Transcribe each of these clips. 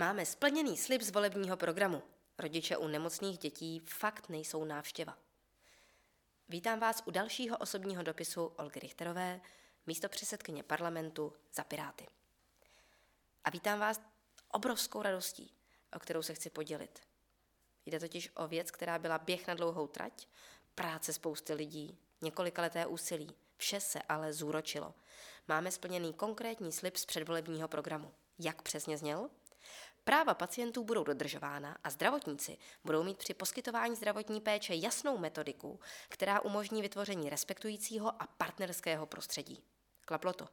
Máme splněný slib z volebního programu. Rodiče u nemocných dětí fakt nejsou návštěva. Vítám vás u dalšího osobního dopisu Olgy Richterové, místo předsedkyně parlamentu za Piráty. A vítám vás obrovskou radostí, o kterou se chci podělit. Jde totiž o věc, která byla běh na dlouhou trať, práce spousty lidí, několikaleté úsilí. Vše se ale zúročilo. Máme splněný konkrétní slib z předvolebního programu. Jak přesně zněl? Práva pacientů budou dodržována a zdravotníci budou mít při poskytování zdravotní péče jasnou metodiku, která umožní vytvoření respektujícího a partnerského prostředí. Klaplo to.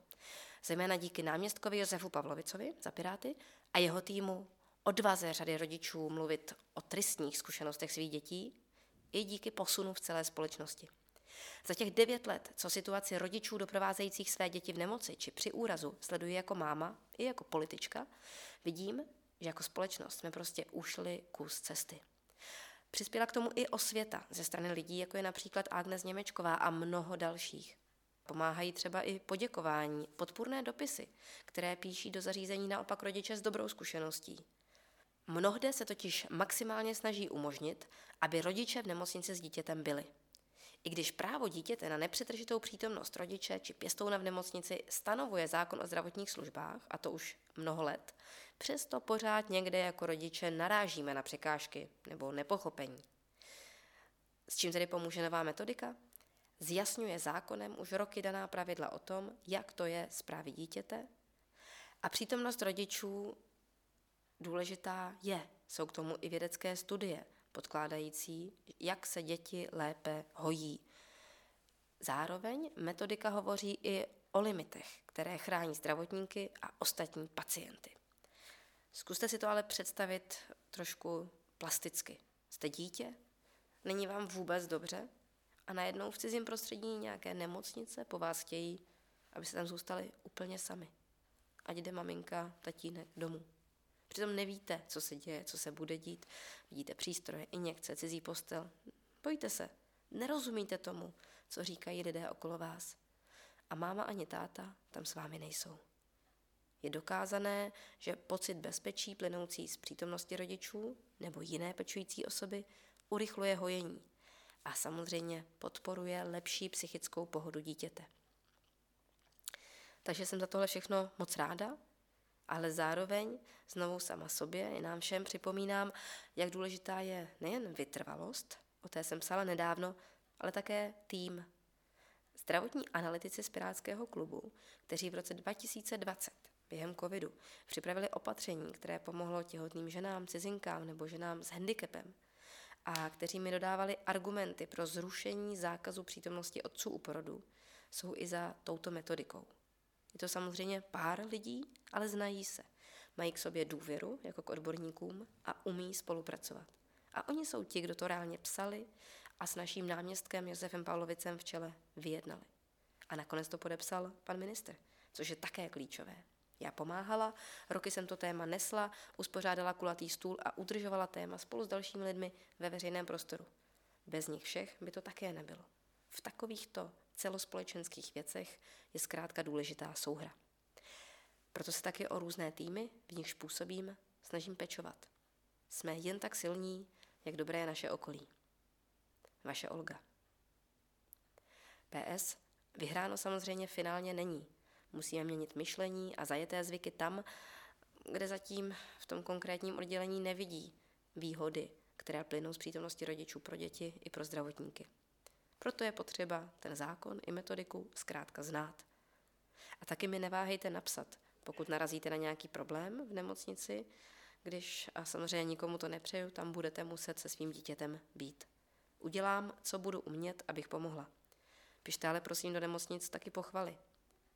Zejména díky náměstkovi Josefu Pavlovicovi za Piráty a jeho týmu odvaze řady rodičů mluvit o tristních zkušenostech svých dětí i díky posunu v celé společnosti. Za těch devět let, co situaci rodičů doprovázejících své děti v nemoci či při úrazu sleduji jako máma i jako politička, vidím, že jako společnost jsme prostě ušli kus cesty. Přispěla k tomu i osvěta ze strany lidí, jako je například Agnes Němečková a mnoho dalších. Pomáhají třeba i poděkování, podpůrné dopisy, které píší do zařízení naopak rodiče s dobrou zkušeností. Mnohde se totiž maximálně snaží umožnit, aby rodiče v nemocnici s dítětem byli. I když právo dítěte na nepřetržitou přítomnost rodiče či pěstouna v nemocnici stanovuje zákon o zdravotních službách, a to už mnoho let, přesto pořád někde jako rodiče narážíme na překážky nebo nepochopení. S čím tedy pomůže nová metodika? Zjasňuje zákonem už roky daná pravidla o tom, jak to je s právy dítěte a přítomnost rodičů důležitá je. Jsou k tomu i vědecké studie podkládající, jak se děti lépe hojí. Zároveň metodika hovoří i o limitech, které chrání zdravotníky a ostatní pacienty. Zkuste si to ale představit trošku plasticky. Jste dítě, není vám vůbec dobře a najednou v cizím prostředí nějaké nemocnice po vás chtějí, aby se tam zůstali úplně sami. Ať jde maminka, tatínek domů. Přitom nevíte, co se děje, co se bude dít. Vidíte přístroje, injekce, cizí postel. Bojíte se. Nerozumíte tomu, co říkají lidé okolo vás. A máma ani táta tam s vámi nejsou. Je dokázané, že pocit bezpečí plynoucí z přítomnosti rodičů nebo jiné pečující osoby urychluje hojení a samozřejmě podporuje lepší psychickou pohodu dítěte. Takže jsem za tohle všechno moc ráda ale zároveň znovu sama sobě i nám všem připomínám, jak důležitá je nejen vytrvalost, o té jsem psala nedávno, ale také tým. Zdravotní analytici z Pirátského klubu, kteří v roce 2020 během covidu připravili opatření, které pomohlo těhotným ženám, cizinkám nebo ženám s handicapem a kteří mi dodávali argumenty pro zrušení zákazu přítomnosti otců u porodu, jsou i za touto metodikou. Je to samozřejmě pár lidí, ale znají se. Mají k sobě důvěru, jako k odborníkům, a umí spolupracovat. A oni jsou ti, kdo to reálně psali a s naším náměstkem Josefem Pavlovicem v čele vyjednali. A nakonec to podepsal pan minister, což je také klíčové. Já pomáhala, roky jsem to téma nesla, uspořádala kulatý stůl a udržovala téma spolu s dalšími lidmi ve veřejném prostoru. Bez nich všech by to také nebylo. V takovýchto celospolečenských věcech je zkrátka důležitá souhra. Proto se taky o různé týmy, v nichž působím, snažím pečovat. Jsme jen tak silní, jak dobré je naše okolí. Vaše Olga. PS. Vyhráno samozřejmě finálně není. Musíme měnit myšlení a zajeté zvyky tam, kde zatím v tom konkrétním oddělení nevidí výhody, které plynou z přítomnosti rodičů pro děti i pro zdravotníky. Proto je potřeba ten zákon i metodiku zkrátka znát. A taky mi neváhejte napsat, pokud narazíte na nějaký problém v nemocnici, když, a samozřejmě nikomu to nepřeju, tam budete muset se svým dítětem být. Udělám, co budu umět, abych pomohla. Pište ale prosím do nemocnic taky pochvaly.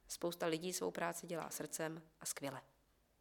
Spousta lidí svou práci dělá srdcem a skvěle.